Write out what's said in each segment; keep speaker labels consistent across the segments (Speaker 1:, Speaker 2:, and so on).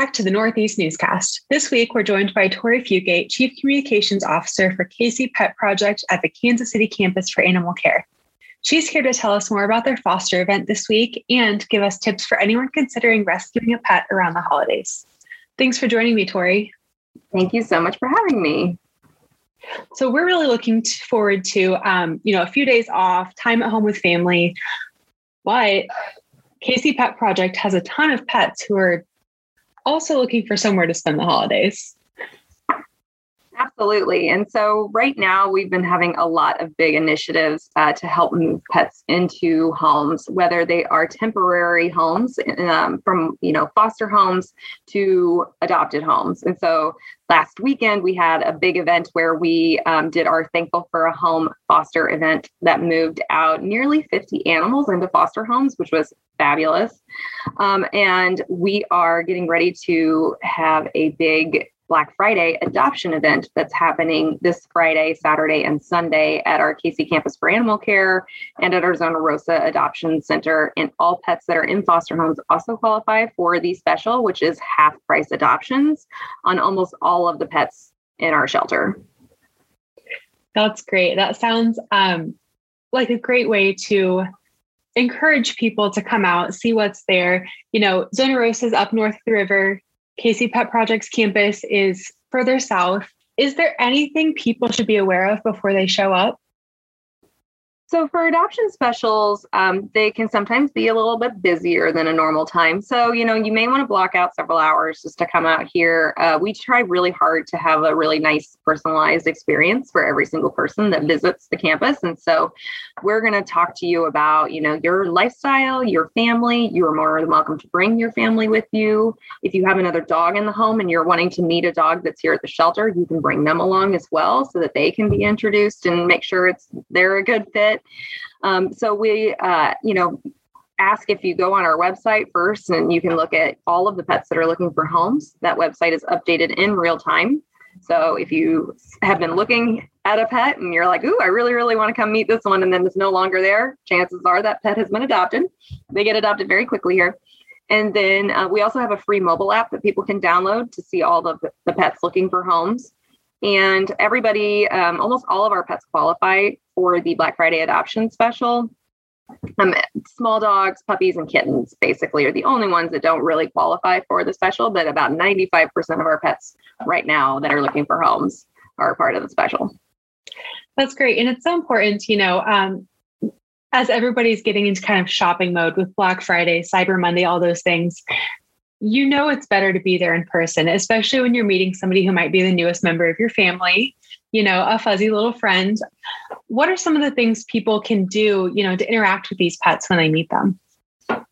Speaker 1: Back to the Northeast Newscast. This week, we're joined by Tori Fugate, Chief Communications Officer for KC Pet Project at the Kansas City Campus for Animal Care. She's here to tell us more about their foster event this week and give us tips for anyone considering rescuing a pet around the holidays. Thanks for joining me, Tori.
Speaker 2: Thank you so much for having me.
Speaker 1: So we're really looking forward to, um, you know, a few days off, time at home with family. But KC Pet Project has a ton of pets who are also looking for somewhere to spend the holidays.
Speaker 2: Absolutely. And so, right now, we've been having a lot of big initiatives uh, to help move pets into homes, whether they are temporary homes um, from, you know, foster homes to adopted homes. And so, last weekend, we had a big event where we um, did our Thankful for a Home foster event that moved out nearly 50 animals into foster homes, which was fabulous. Um, and we are getting ready to have a big Black Friday adoption event that's happening this Friday, Saturday, and Sunday at our KC Campus for Animal Care and at our Zona Rosa Adoption Center. And all pets that are in foster homes also qualify for the special, which is half price adoptions on almost all of the pets in our shelter.
Speaker 1: That's great. That sounds um, like a great way to encourage people to come out, see what's there. You know, Zona Rosa is up north of the river. KC Pet Project's campus is further south. Is there anything people should be aware of before they show up?
Speaker 2: So for adoption specials, um, they can sometimes be a little bit busier than a normal time. So you know you may want to block out several hours just to come out here. Uh, we try really hard to have a really nice personalized experience for every single person that visits the campus, and so we're going to talk to you about you know your lifestyle, your family. You are more than welcome to bring your family with you. If you have another dog in the home and you're wanting to meet a dog that's here at the shelter, you can bring them along as well so that they can be introduced and make sure it's they're a good fit um, so we, uh, you know, ask if you go on our website first and you can look at all of the pets that are looking for homes. That website is updated in real time. So if you have been looking at a pet and you're like, ooh, I really, really want to come meet this one, and then it's no longer there, chances are that pet has been adopted. They get adopted very quickly here. And then uh, we also have a free mobile app that people can download to see all of the pets looking for homes. And everybody, um, almost all of our pets qualify for the Black Friday adoption special. Um, small dogs, puppies, and kittens basically are the only ones that don't really qualify for the special, but about 95% of our pets right now that are looking for homes are part of the special.
Speaker 1: That's great. And it's so important, you know, um, as everybody's getting into kind of shopping mode with Black Friday, Cyber Monday, all those things, you know it's better to be there in person, especially when you're meeting somebody who might be the newest member of your family, you know, a fuzzy little friend. What are some of the things people can do, you know, to interact with these pets when they meet them?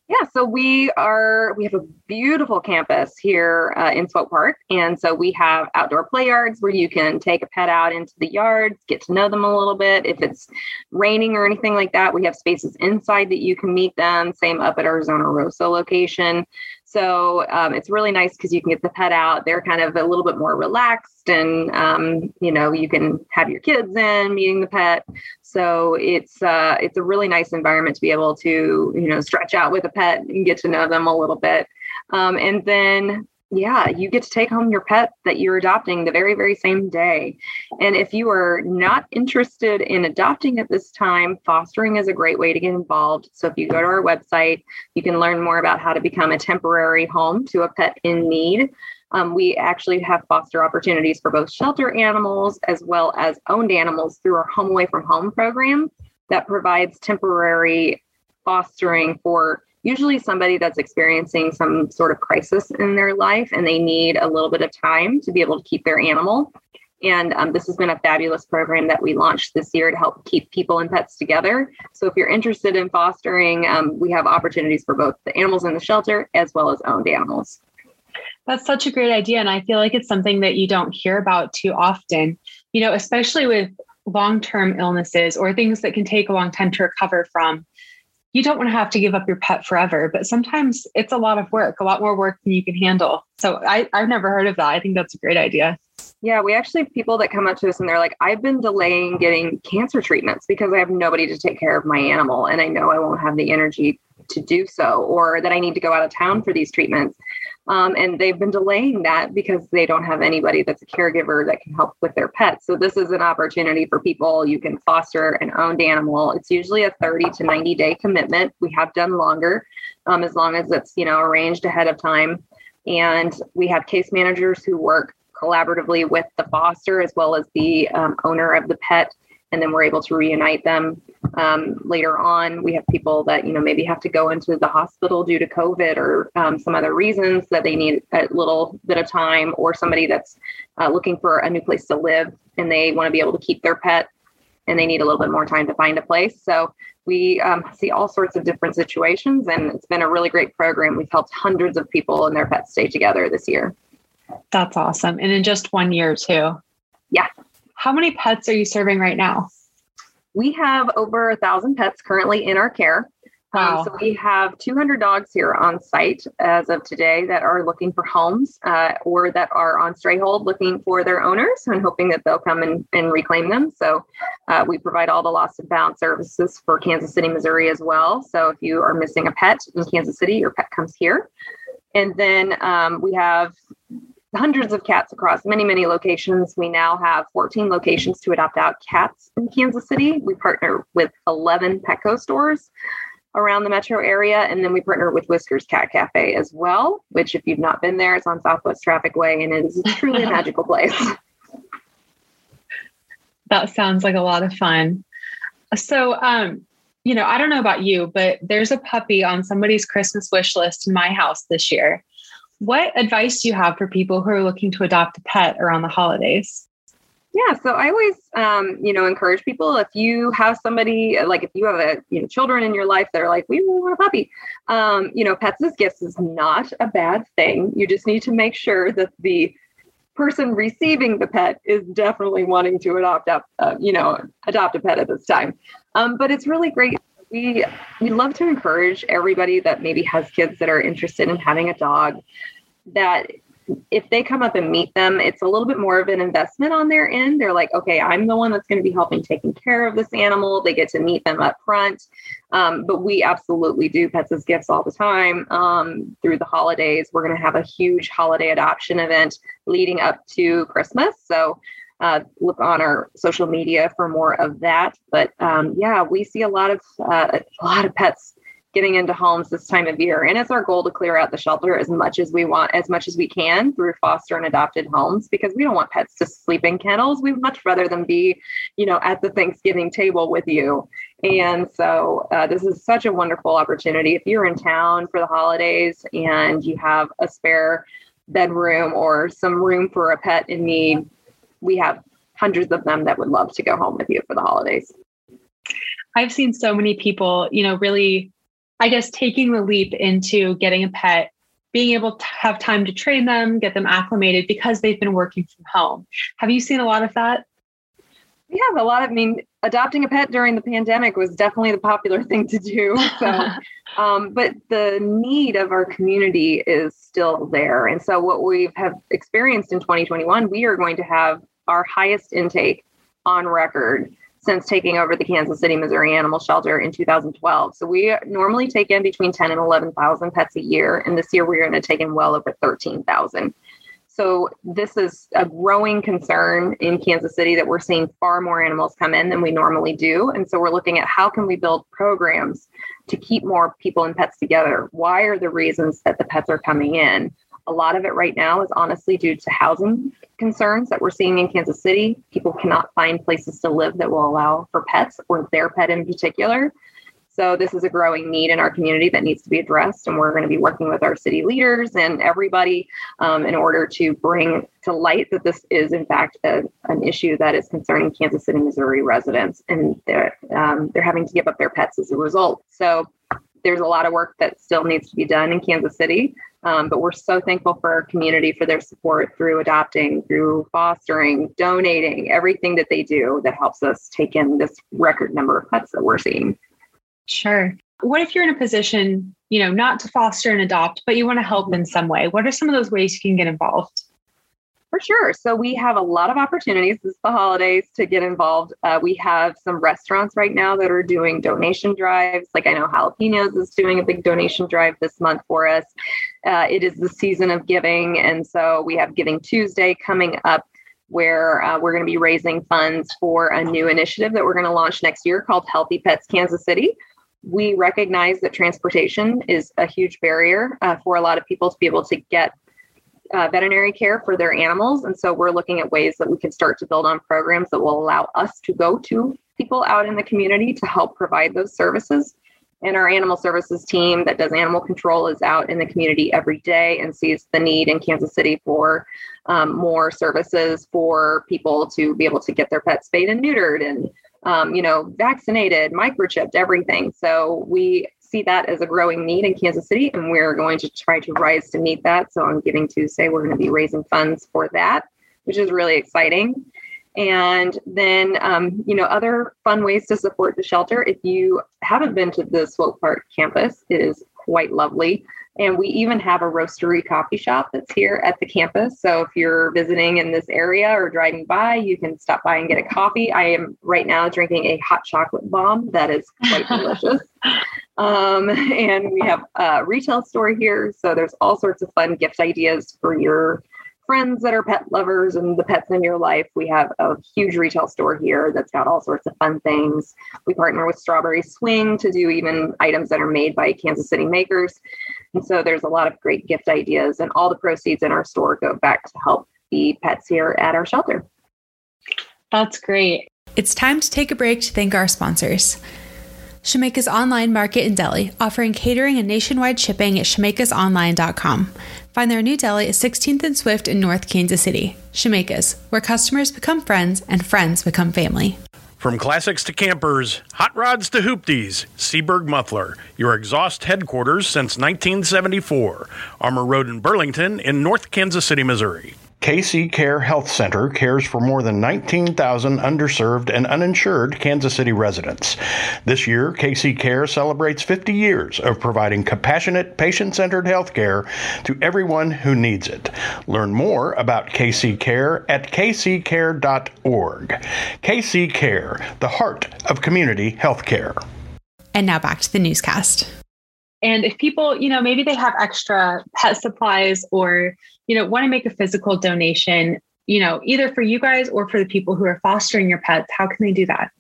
Speaker 2: Yeah, so we are we have a beautiful campus here uh, in Swope Park, and so we have outdoor play yards where you can take a pet out into the yards, get to know them a little bit. If it's raining or anything like that, we have spaces inside that you can meet them. Same up at our Zona Rosa location. So um, it's really nice because you can get the pet out. They're kind of a little bit more relaxed, and um, you know you can have your kids in meeting the pet. So it's uh, it's a really nice environment to be able to you know stretch out with a pet and get to know them a little bit. Um, and then yeah, you get to take home your pet that you're adopting the very, very same day. And if you are not interested in adopting at this time, fostering is a great way to get involved. So if you go to our website, you can learn more about how to become a temporary home to a pet in need. Um, we actually have foster opportunities for both shelter animals as well as owned animals through our Home Away from Home program that provides temporary fostering for usually somebody that's experiencing some sort of crisis in their life and they need a little bit of time to be able to keep their animal. And um, this has been a fabulous program that we launched this year to help keep people and pets together. So if you're interested in fostering, um, we have opportunities for both the animals in the shelter as well as owned animals.
Speaker 1: That's such a great idea. And I feel like it's something that you don't hear about too often, you know, especially with long term illnesses or things that can take a long time to recover from you don't want to have to give up your pet forever, but sometimes it's a lot of work, a lot more work than you can handle. So I, I've never heard of that. I think that's a great idea.
Speaker 2: Yeah, we actually have people that come up to us and they're like, I've been delaying getting cancer treatments because I have nobody to take care of my animal and I know I won't have the energy to do so, or that I need to go out of town for these treatments. Um, and they've been delaying that because they don't have anybody that's a caregiver that can help with their pets. So this is an opportunity for people. You can foster an owned animal. It's usually a 30 to 90 day commitment. We have done longer, um, as long as it's you know arranged ahead of time. And we have case managers who work collaboratively with the foster as well as the um, owner of the pet and then we're able to reunite them um, later on. We have people that you know maybe have to go into the hospital due to COVID or um, some other reasons that they need a little bit of time, or somebody that's uh, looking for a new place to live and they want to be able to keep their pet and they need a little bit more time to find a place. So we um, see all sorts of different situations, and it's been a really great program. We've helped hundreds of people and their pets stay together this year.
Speaker 1: That's awesome. And in just one year, too.
Speaker 2: Yeah.
Speaker 1: How many pets are you serving right now?
Speaker 2: We have over a thousand pets currently in our care. Um, wow. Um, so we have 200 dogs here on site as of today that are looking for homes uh, or that are on stray hold looking for their owners and hoping that they'll come and, and reclaim them. So uh, we provide all the lost and found services for Kansas City, Missouri as well. So if you are missing a pet in Kansas City, your pet comes here. And then um, we have hundreds of cats across many, many locations. We now have 14 locations to adopt out cats in Kansas City. We partner with 11 Petco stores around the metro area. And then we partner with Whiskers Cat Cafe as well, which, if you've not been there, it's on Southwest Traffic Way and it is truly a magical place.
Speaker 1: That sounds like a lot of fun. So, um, you know, I don't know about you, but there's a puppy on somebody's Christmas wish list in my house this year. What advice do you have for people who are looking to adopt a pet around the holidays?
Speaker 2: Yeah, so I always, um, you know, encourage people if you have somebody like if you have a, you know, children in your life that are like, we want a puppy, um, you know, pets as gifts is not a bad thing. You just need to make sure that the person receiving the pet is definitely wanting to adopt up, uh, you know, adopt a pet at this time. Um, but it's really great we we love to encourage everybody that maybe has kids that are interested in having a dog that if they come up and meet them, it's a little bit more of an investment on their end. They're like, okay, I'm the one that's going to be helping taking care of this animal. They get to meet them up front. Um, but we absolutely do pets as gifts all the time um, through the holidays. We're going to have a huge holiday adoption event leading up to Christmas. So uh, look on our social media for more of that. But um, yeah, we see a lot of uh, a lot of pets getting into homes this time of year, and it's our goal to clear out the shelter as much as we want, as much as we can through foster and adopted homes, because we don't want pets to sleep in kennels. We'd much rather them be, you know, at the Thanksgiving table with you. And so uh, this is such a wonderful opportunity. If you're in town for the holidays and you have a spare bedroom or some room for a pet in need, we have hundreds of them that would love to go home with you for the holidays.
Speaker 1: I've seen so many people, you know, really, I guess, taking the leap into getting a pet, being able to have time to train them, get them acclimated because they've been working from home. Have you seen a lot of that?
Speaker 2: We have a lot of, I mean, adopting a pet during the pandemic was definitely the popular thing to do. So, um, but the need of our community is still there. And so, what we have experienced in 2021, we are going to have our highest intake on record since taking over the Kansas City, Missouri Animal Shelter in 2012. So we normally take in between 10 and 11,000 pets a year. And this year we're going to take in well over 13,000. So this is a growing concern in Kansas City that we're seeing far more animals come in than we normally do. And so we're looking at how can we build programs to keep more people and pets together? Why are the reasons that the pets are coming in? A lot of it right now is honestly due to housing concerns that we're seeing in Kansas City. People cannot find places to live that will allow for pets or their pet in particular. So this is a growing need in our community that needs to be addressed, and we're going to be working with our city leaders and everybody um, in order to bring to light that this is in fact a, an issue that is concerning Kansas City, Missouri residents, and they're um, they're having to give up their pets as a result. So there's a lot of work that still needs to be done in Kansas City. Um, but we're so thankful for our community for their support through adopting, through fostering, donating, everything that they do that helps us take in this record number of pets that we're seeing.
Speaker 1: Sure. What if you're in a position, you know, not to foster and adopt, but you want to help in some way? What are some of those ways you can get involved?
Speaker 2: For sure. So we have a lot of opportunities this the holidays to get involved. Uh, we have some restaurants right now that are doing donation drives. Like I know Jalapenos is doing a big donation drive this month for us. Uh, it is the season of giving. And so we have Giving Tuesday coming up where uh, we're going to be raising funds for a new initiative that we're going to launch next year called Healthy Pets Kansas City. We recognize that transportation is a huge barrier uh, for a lot of people to be able to get uh, veterinary care for their animals. And so we're looking at ways that we can start to build on programs that will allow us to go to people out in the community to help provide those services. And our animal services team that does animal control is out in the community every day and sees the need in Kansas City for um, more services for people to be able to get their pets spayed and neutered and um, you know vaccinated, microchipped, everything. So we see that as a growing need in Kansas City, and we're going to try to rise to meet that. So on Giving Tuesday, we're going to be raising funds for that, which is really exciting. And then, um, you know, other fun ways to support the shelter. If you haven't been to the Swope Park campus, it is quite lovely. And we even have a roastery coffee shop that's here at the campus. So if you're visiting in this area or driving by, you can stop by and get a coffee. I am right now drinking a hot chocolate bomb that is quite delicious. Um, and we have a retail store here. So there's all sorts of fun gift ideas for your friends that are pet lovers and the pets in your life. We have a huge retail store here that's got all sorts of fun things. We partner with Strawberry Swing to do even items that are made by Kansas City makers. And so there's a lot of great gift ideas, and all the proceeds in our store go back to help the pets here at our shelter.
Speaker 1: That's great.
Speaker 3: It's time to take a break to thank our sponsors. Shemeka's Online Market in Delhi, offering catering and nationwide shipping at shemekasonline.com. Find their new deli at 16th and Swift in North Kansas City. Shemeka's, where customers become friends and friends become family.
Speaker 4: From classics to campers, hot rods to hoopties, Seaberg Muffler, your exhaust headquarters since 1974. Armour Road in Burlington in North Kansas City, Missouri. KC Care Health Center cares for more than 19,000 underserved and uninsured Kansas City residents. This year, KC Care celebrates 50 years of providing compassionate, patient centered health care to everyone who needs it. Learn more about KC Care at kccare.org. KC Care, the heart of community health care.
Speaker 3: And now back to the newscast.
Speaker 1: And if people, you know, maybe they have extra pet supplies or you know, want to make a physical donation, you know, either for you guys or for the people who are fostering your pets, how can they do that?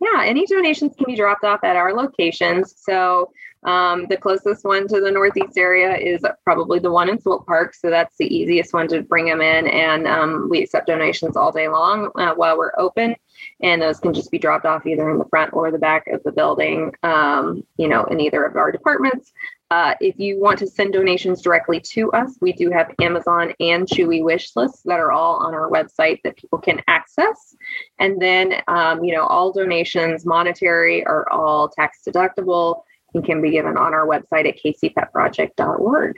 Speaker 2: Yeah, any donations can be dropped off at our locations. So um, the closest one to the Northeast area is probably the one in Swope Park. So that's the easiest one to bring them in. And um, we accept donations all day long uh, while we're open. And those can just be dropped off either in the front or the back of the building, um, you know, in either of our departments. Uh, if you want to send donations directly to us, we do have Amazon and Chewy wish lists that are all on our website that people can access. And then, um, you know, all donations, monetary, are all tax deductible and can be given on our website at kcpetproject.org.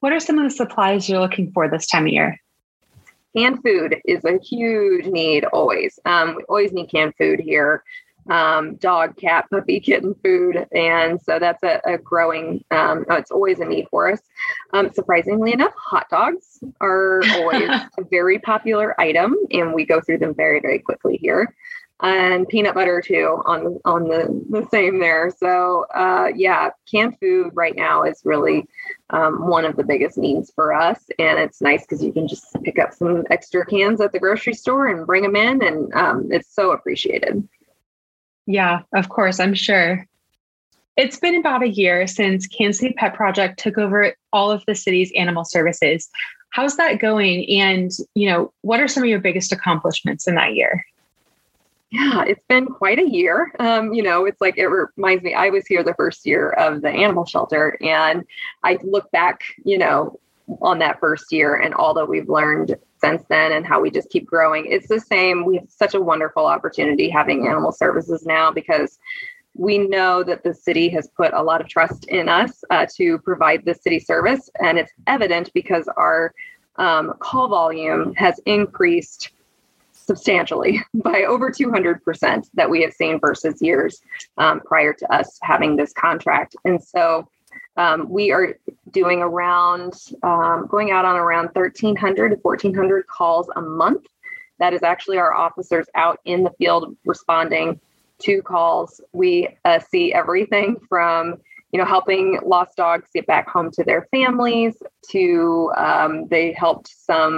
Speaker 1: What are some of the supplies you're looking for this time of year?
Speaker 2: Canned food is a huge need always. Um, we always need canned food here um, dog, cat, puppy, kitten food. And so that's a, a growing, um, oh, it's always a need for us. Um, surprisingly enough, hot dogs are always a very popular item, and we go through them very, very quickly here. And peanut butter too on on the, the same there. So uh, yeah, canned food right now is really um, one of the biggest needs for us. And it's nice because you can just pick up some extra cans at the grocery store and bring them in, and um, it's so appreciated.
Speaker 1: Yeah, of course, I'm sure. It's been about a year since Kansas City Pet Project took over all of the city's animal services. How's that going? And, you know, what are some of your biggest accomplishments in that year?
Speaker 2: Yeah, it's been quite a year. Um, you know, it's like it reminds me, I was here the first year of the animal shelter, and I look back, you know, on that first year and all that we've learned since then and how we just keep growing. It's the same. We have such a wonderful opportunity having animal services now because we know that the city has put a lot of trust in us uh, to provide the city service. And it's evident because our um, call volume has increased substantially by over 200% that we have seen versus years um, prior to us having this contract. And so Um, we are doing around, um, going out on around 1,300 to 1,400 calls a month. That is actually our officers out in the field responding to calls. We uh, see everything from you know helping lost dogs get back home to their families to um, they helped some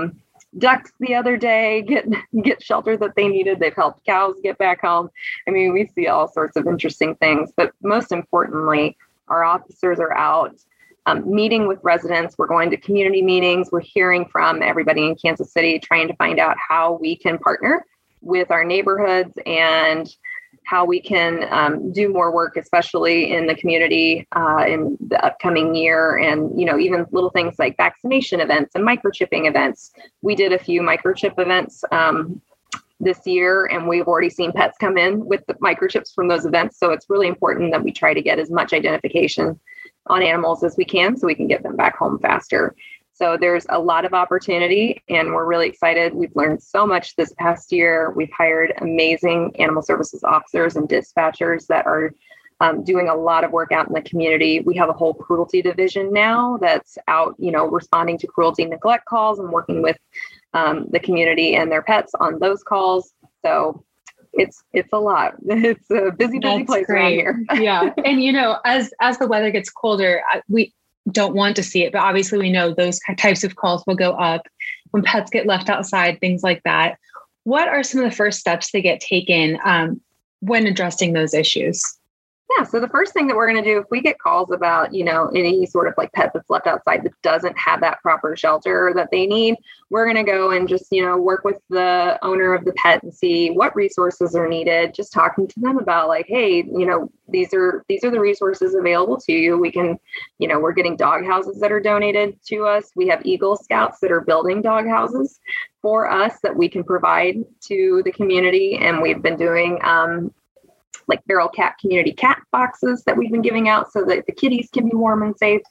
Speaker 2: ducks the other day get get shelter that they needed. They've helped cows get back home. I mean we see all sorts of interesting things but most importantly our officers are out um, meeting with residents. We're going to community meetings. We're hearing from everybody in kansas city trying to find out how we can partner with our neighborhoods and how we can um, do more work, especially in the community uh, in the upcoming year, and you know even little things like vaccination events and microchipping events. We did a few microchip events um, this year, and we've already seen pets come in with the microchips from those events. So it's really important that we try to get as much identification on animals as we can, so we can get them back home faster. So there's a lot of opportunity, and we're really excited. We've learned so much this past year. We've hired amazing animal services officers and dispatchers that are um, doing a lot of work out in the community. We have a whole cruelty division now that's out, you know, responding to cruelty neglect calls and working with um, the community and their pets on those calls. So it's it's a lot. It's a busy, busy That's place great. around
Speaker 1: here. yeah, and you know, as as the weather gets colder, we don't want to see it. But obviously, we know those types of calls will go up when pets get left outside, things like that. What are some of the first steps that get taken um, when addressing those issues?
Speaker 2: Yeah. So the first thing that we're going to do, if we get calls about, you know, any sort of like pet that's left outside that doesn't have that proper shelter that they need, we're going to go and just, you know, work with the owner of the pet and see what resources are needed. Just talking to them about like, hey, you know, these are these are the resources available to you. We can, you know, we're getting dog houses that are donated to us. We have Eagle Scouts that are building dog houses for us that we can provide to the community, and we've been doing um, like feral cat community cat boxes that we've been giving out so that the kitties can be warm and safe.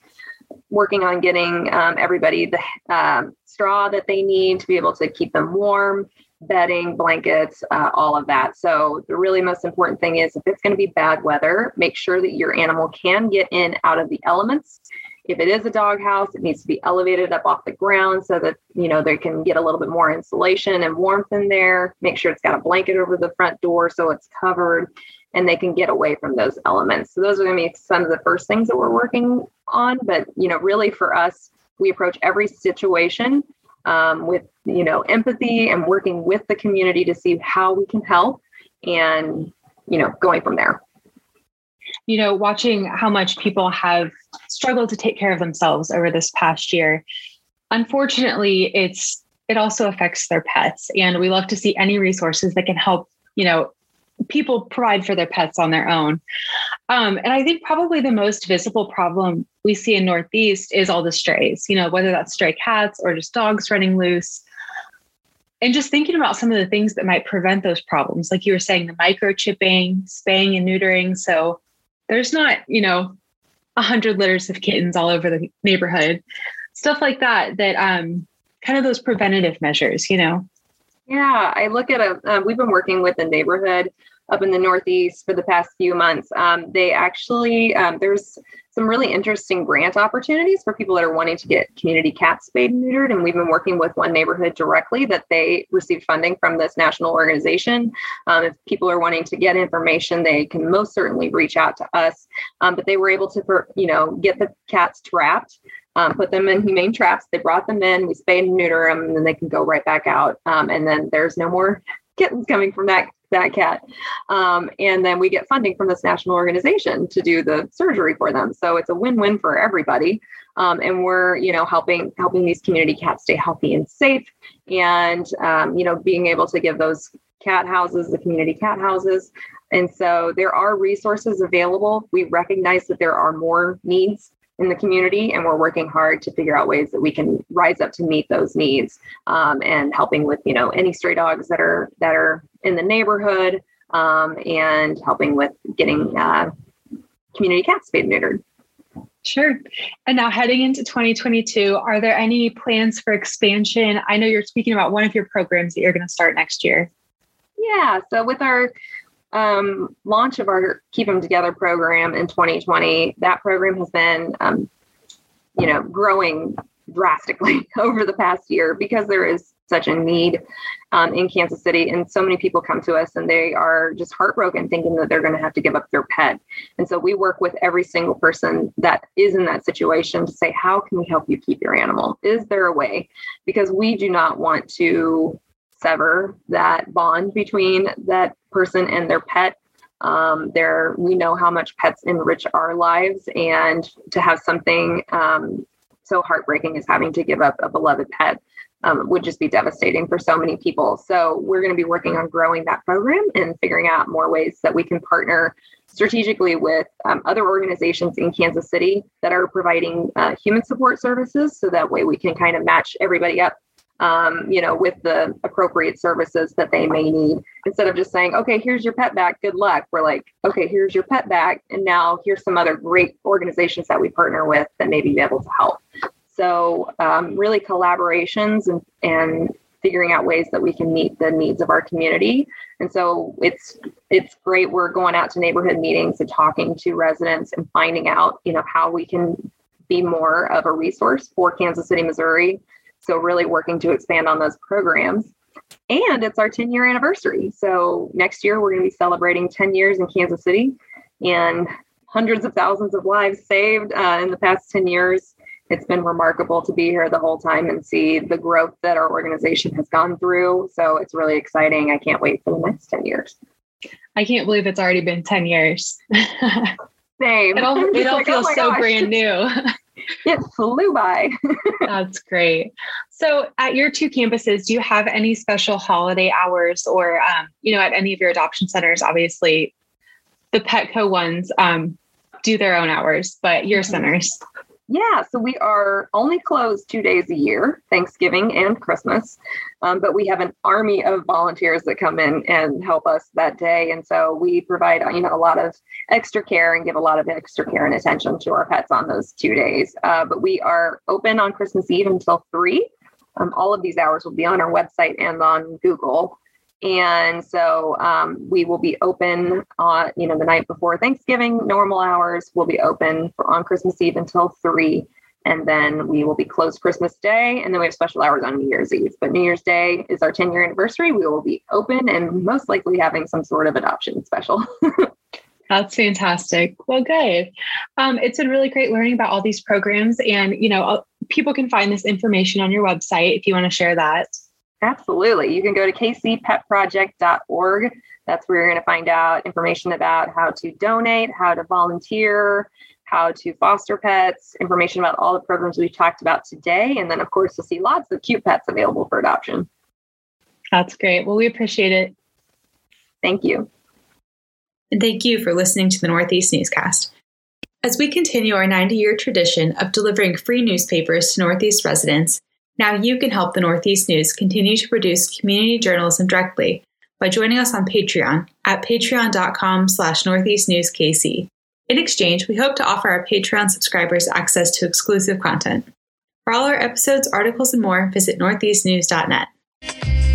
Speaker 2: Working on getting um, everybody the um, straw that they need to be able to keep them warm, bedding, blankets, uh, all of that. So, the really most important thing is if it's going to be bad weather, make sure that your animal can get in out of the elements. If it is a dog house, it needs to be elevated up off the ground so that you know they can get a little bit more insulation and warmth in there. Make sure it's got a blanket over the front door so it's covered and they can get away from those elements. So those are going to be some of the first things that we're working on. But you know, really for us, we approach every situation um, with you know empathy and working with the community to see how we can help, and you know, going from there.
Speaker 1: You know, watching how much people have struggled to take care of themselves over this past year. Unfortunately, it's it also affects their pets, and we love to see any resources that can help you know people provide for their pets on their own. Um, and I think probably the most visible problem we see in Northeast is all the strays, you know, whether that's stray cats or just dogs running loose. And just thinking about some of the things that might prevent those problems, like you were saying, the microchipping, spaying and neutering. So there's not, you know, a hundred litters of kittens all over the neighborhood, stuff like that, that um, kind of those preventative measures, you know.
Speaker 2: Yeah, I look at a. Uh, we've been working with a neighborhood up in the Northeast for the past few months. Um, they actually um, there's some really interesting grant opportunities for people that are wanting to get community cats spayed and neutered, and we've been working with one neighborhood directly that they received funding from this national organization. Um, if people are wanting to get information, they can most certainly reach out to us. Um, but they were able to, you know, get the cats trapped um, put them in humane traps. They brought them in, we spay and neuter them, and then they can go right back out. Um, and then there's no more kittens coming from that that cat. Um, and then we get funding from this national organization to do the surgery for them. So it's a win-win for everybody. Um, and we're, you know, helping helping these community cats stay healthy and safe, and um, you know, being able to give those cat houses, the community cat houses. And so there are resources available. We recognize that there are more needs in the community and we're working hard to figure out ways that we can rise up to meet those needs um, and helping with you know any stray dogs that are that are in the neighborhood um, and helping with getting uh, community cats spayed and neutered
Speaker 1: Sure. And now heading into 2022, are there any plans for expansion? I know you're speaking about one of your programs that you're going to start next year.
Speaker 2: Yeah. So with our um, launch of our Keep Them Together program in 2020, that program has been, um, you know, growing drastically over the past year because there is such a need um, in Kansas City. And so many people come to us and they are just heartbroken thinking that they're going to have to give up their pet. And so we work with every single person that is in that situation to say, how can we help you keep your animal? Is there a way? Because we do not want to sever that bond between that person and their pet. Um, there, we know how much pets enrich our lives, and to have something um, so heartbreaking as having to give up a beloved pet um, would just be devastating for so many people. So we're going to be working on growing that program and figuring out more ways that we can partner strategically with um, other organizations in Kansas City that are providing uh, human support services. So that way we can kind of match everybody up um, you know, with the appropriate services that they may need. Instead of just saying, okay, here's your pet back, good luck. We're like, okay, here's your pet back. And now here's some other great organizations that we partner with that may be able to help. So um, really collaborations and, and figuring out ways that we can meet the needs of our community. And so it's it's great. We're going out to neighborhood meetings and talking to residents and finding out, you know, how we can be more of a resource for Kansas City, Missouri so, really working to expand on those programs. And it's our 10 year anniversary. So, next year we're going to be celebrating 10 years in Kansas City and hundreds of thousands of lives saved uh, in the past 10 years. It's been remarkable to be here the whole time and see the growth that our organization has gone through. So, it's really exciting. I can't wait for the next 10 years.
Speaker 1: I can't believe it's already been 10 years.
Speaker 2: Same.
Speaker 1: It all, it all like, feels oh so gosh. brand new.
Speaker 2: it flew by.
Speaker 1: That's great. So, at your two campuses, do you have any special holiday hours, or um, you know, at any of your adoption centers? Obviously, the Petco ones um, do their own hours, but your mm-hmm. centers.
Speaker 2: Yeah, so we are only closed two days a year, Thanksgiving and Christmas. Um, but we have an army of volunteers that come in and help us that day. And so we provide, you know, a lot of extra care and give a lot of extra care and attention to our pets on those two days. Uh, but we are open on Christmas Eve until three. Um, all of these hours will be on our website and on Google. And so um, we will be open on, you know, the night before Thanksgiving, normal hours will be open for, on Christmas Eve until three. And then we will be closed Christmas Day. And then we have special hours on New Year's Eve. But New Year's Day is our 10 year anniversary. We will be open and most likely having some sort of adoption special.
Speaker 1: That's fantastic. Well, good. Um, it's been really great learning about all these programs. And, you know, uh, people can find this information on your website if you want to share that.
Speaker 2: Absolutely. You can go to kcpetproject.org. That's where you're going to find out information about how to donate, how to volunteer, how to foster pets, information about all the programs we've talked about today. And then, of course, you'll see lots of cute pets available for adoption.
Speaker 1: That's great. Well, we appreciate it.
Speaker 2: Thank you.
Speaker 3: And thank you for listening to the Northeast Newscast. As we continue our 90 year tradition of delivering free newspapers to Northeast residents, now you can help the Northeast News continue to produce community journalism directly by joining us on Patreon at patreon.com slash northeastnewskc. In exchange, we hope to offer our Patreon subscribers access to exclusive content. For all our episodes, articles, and more, visit northeastnews.net.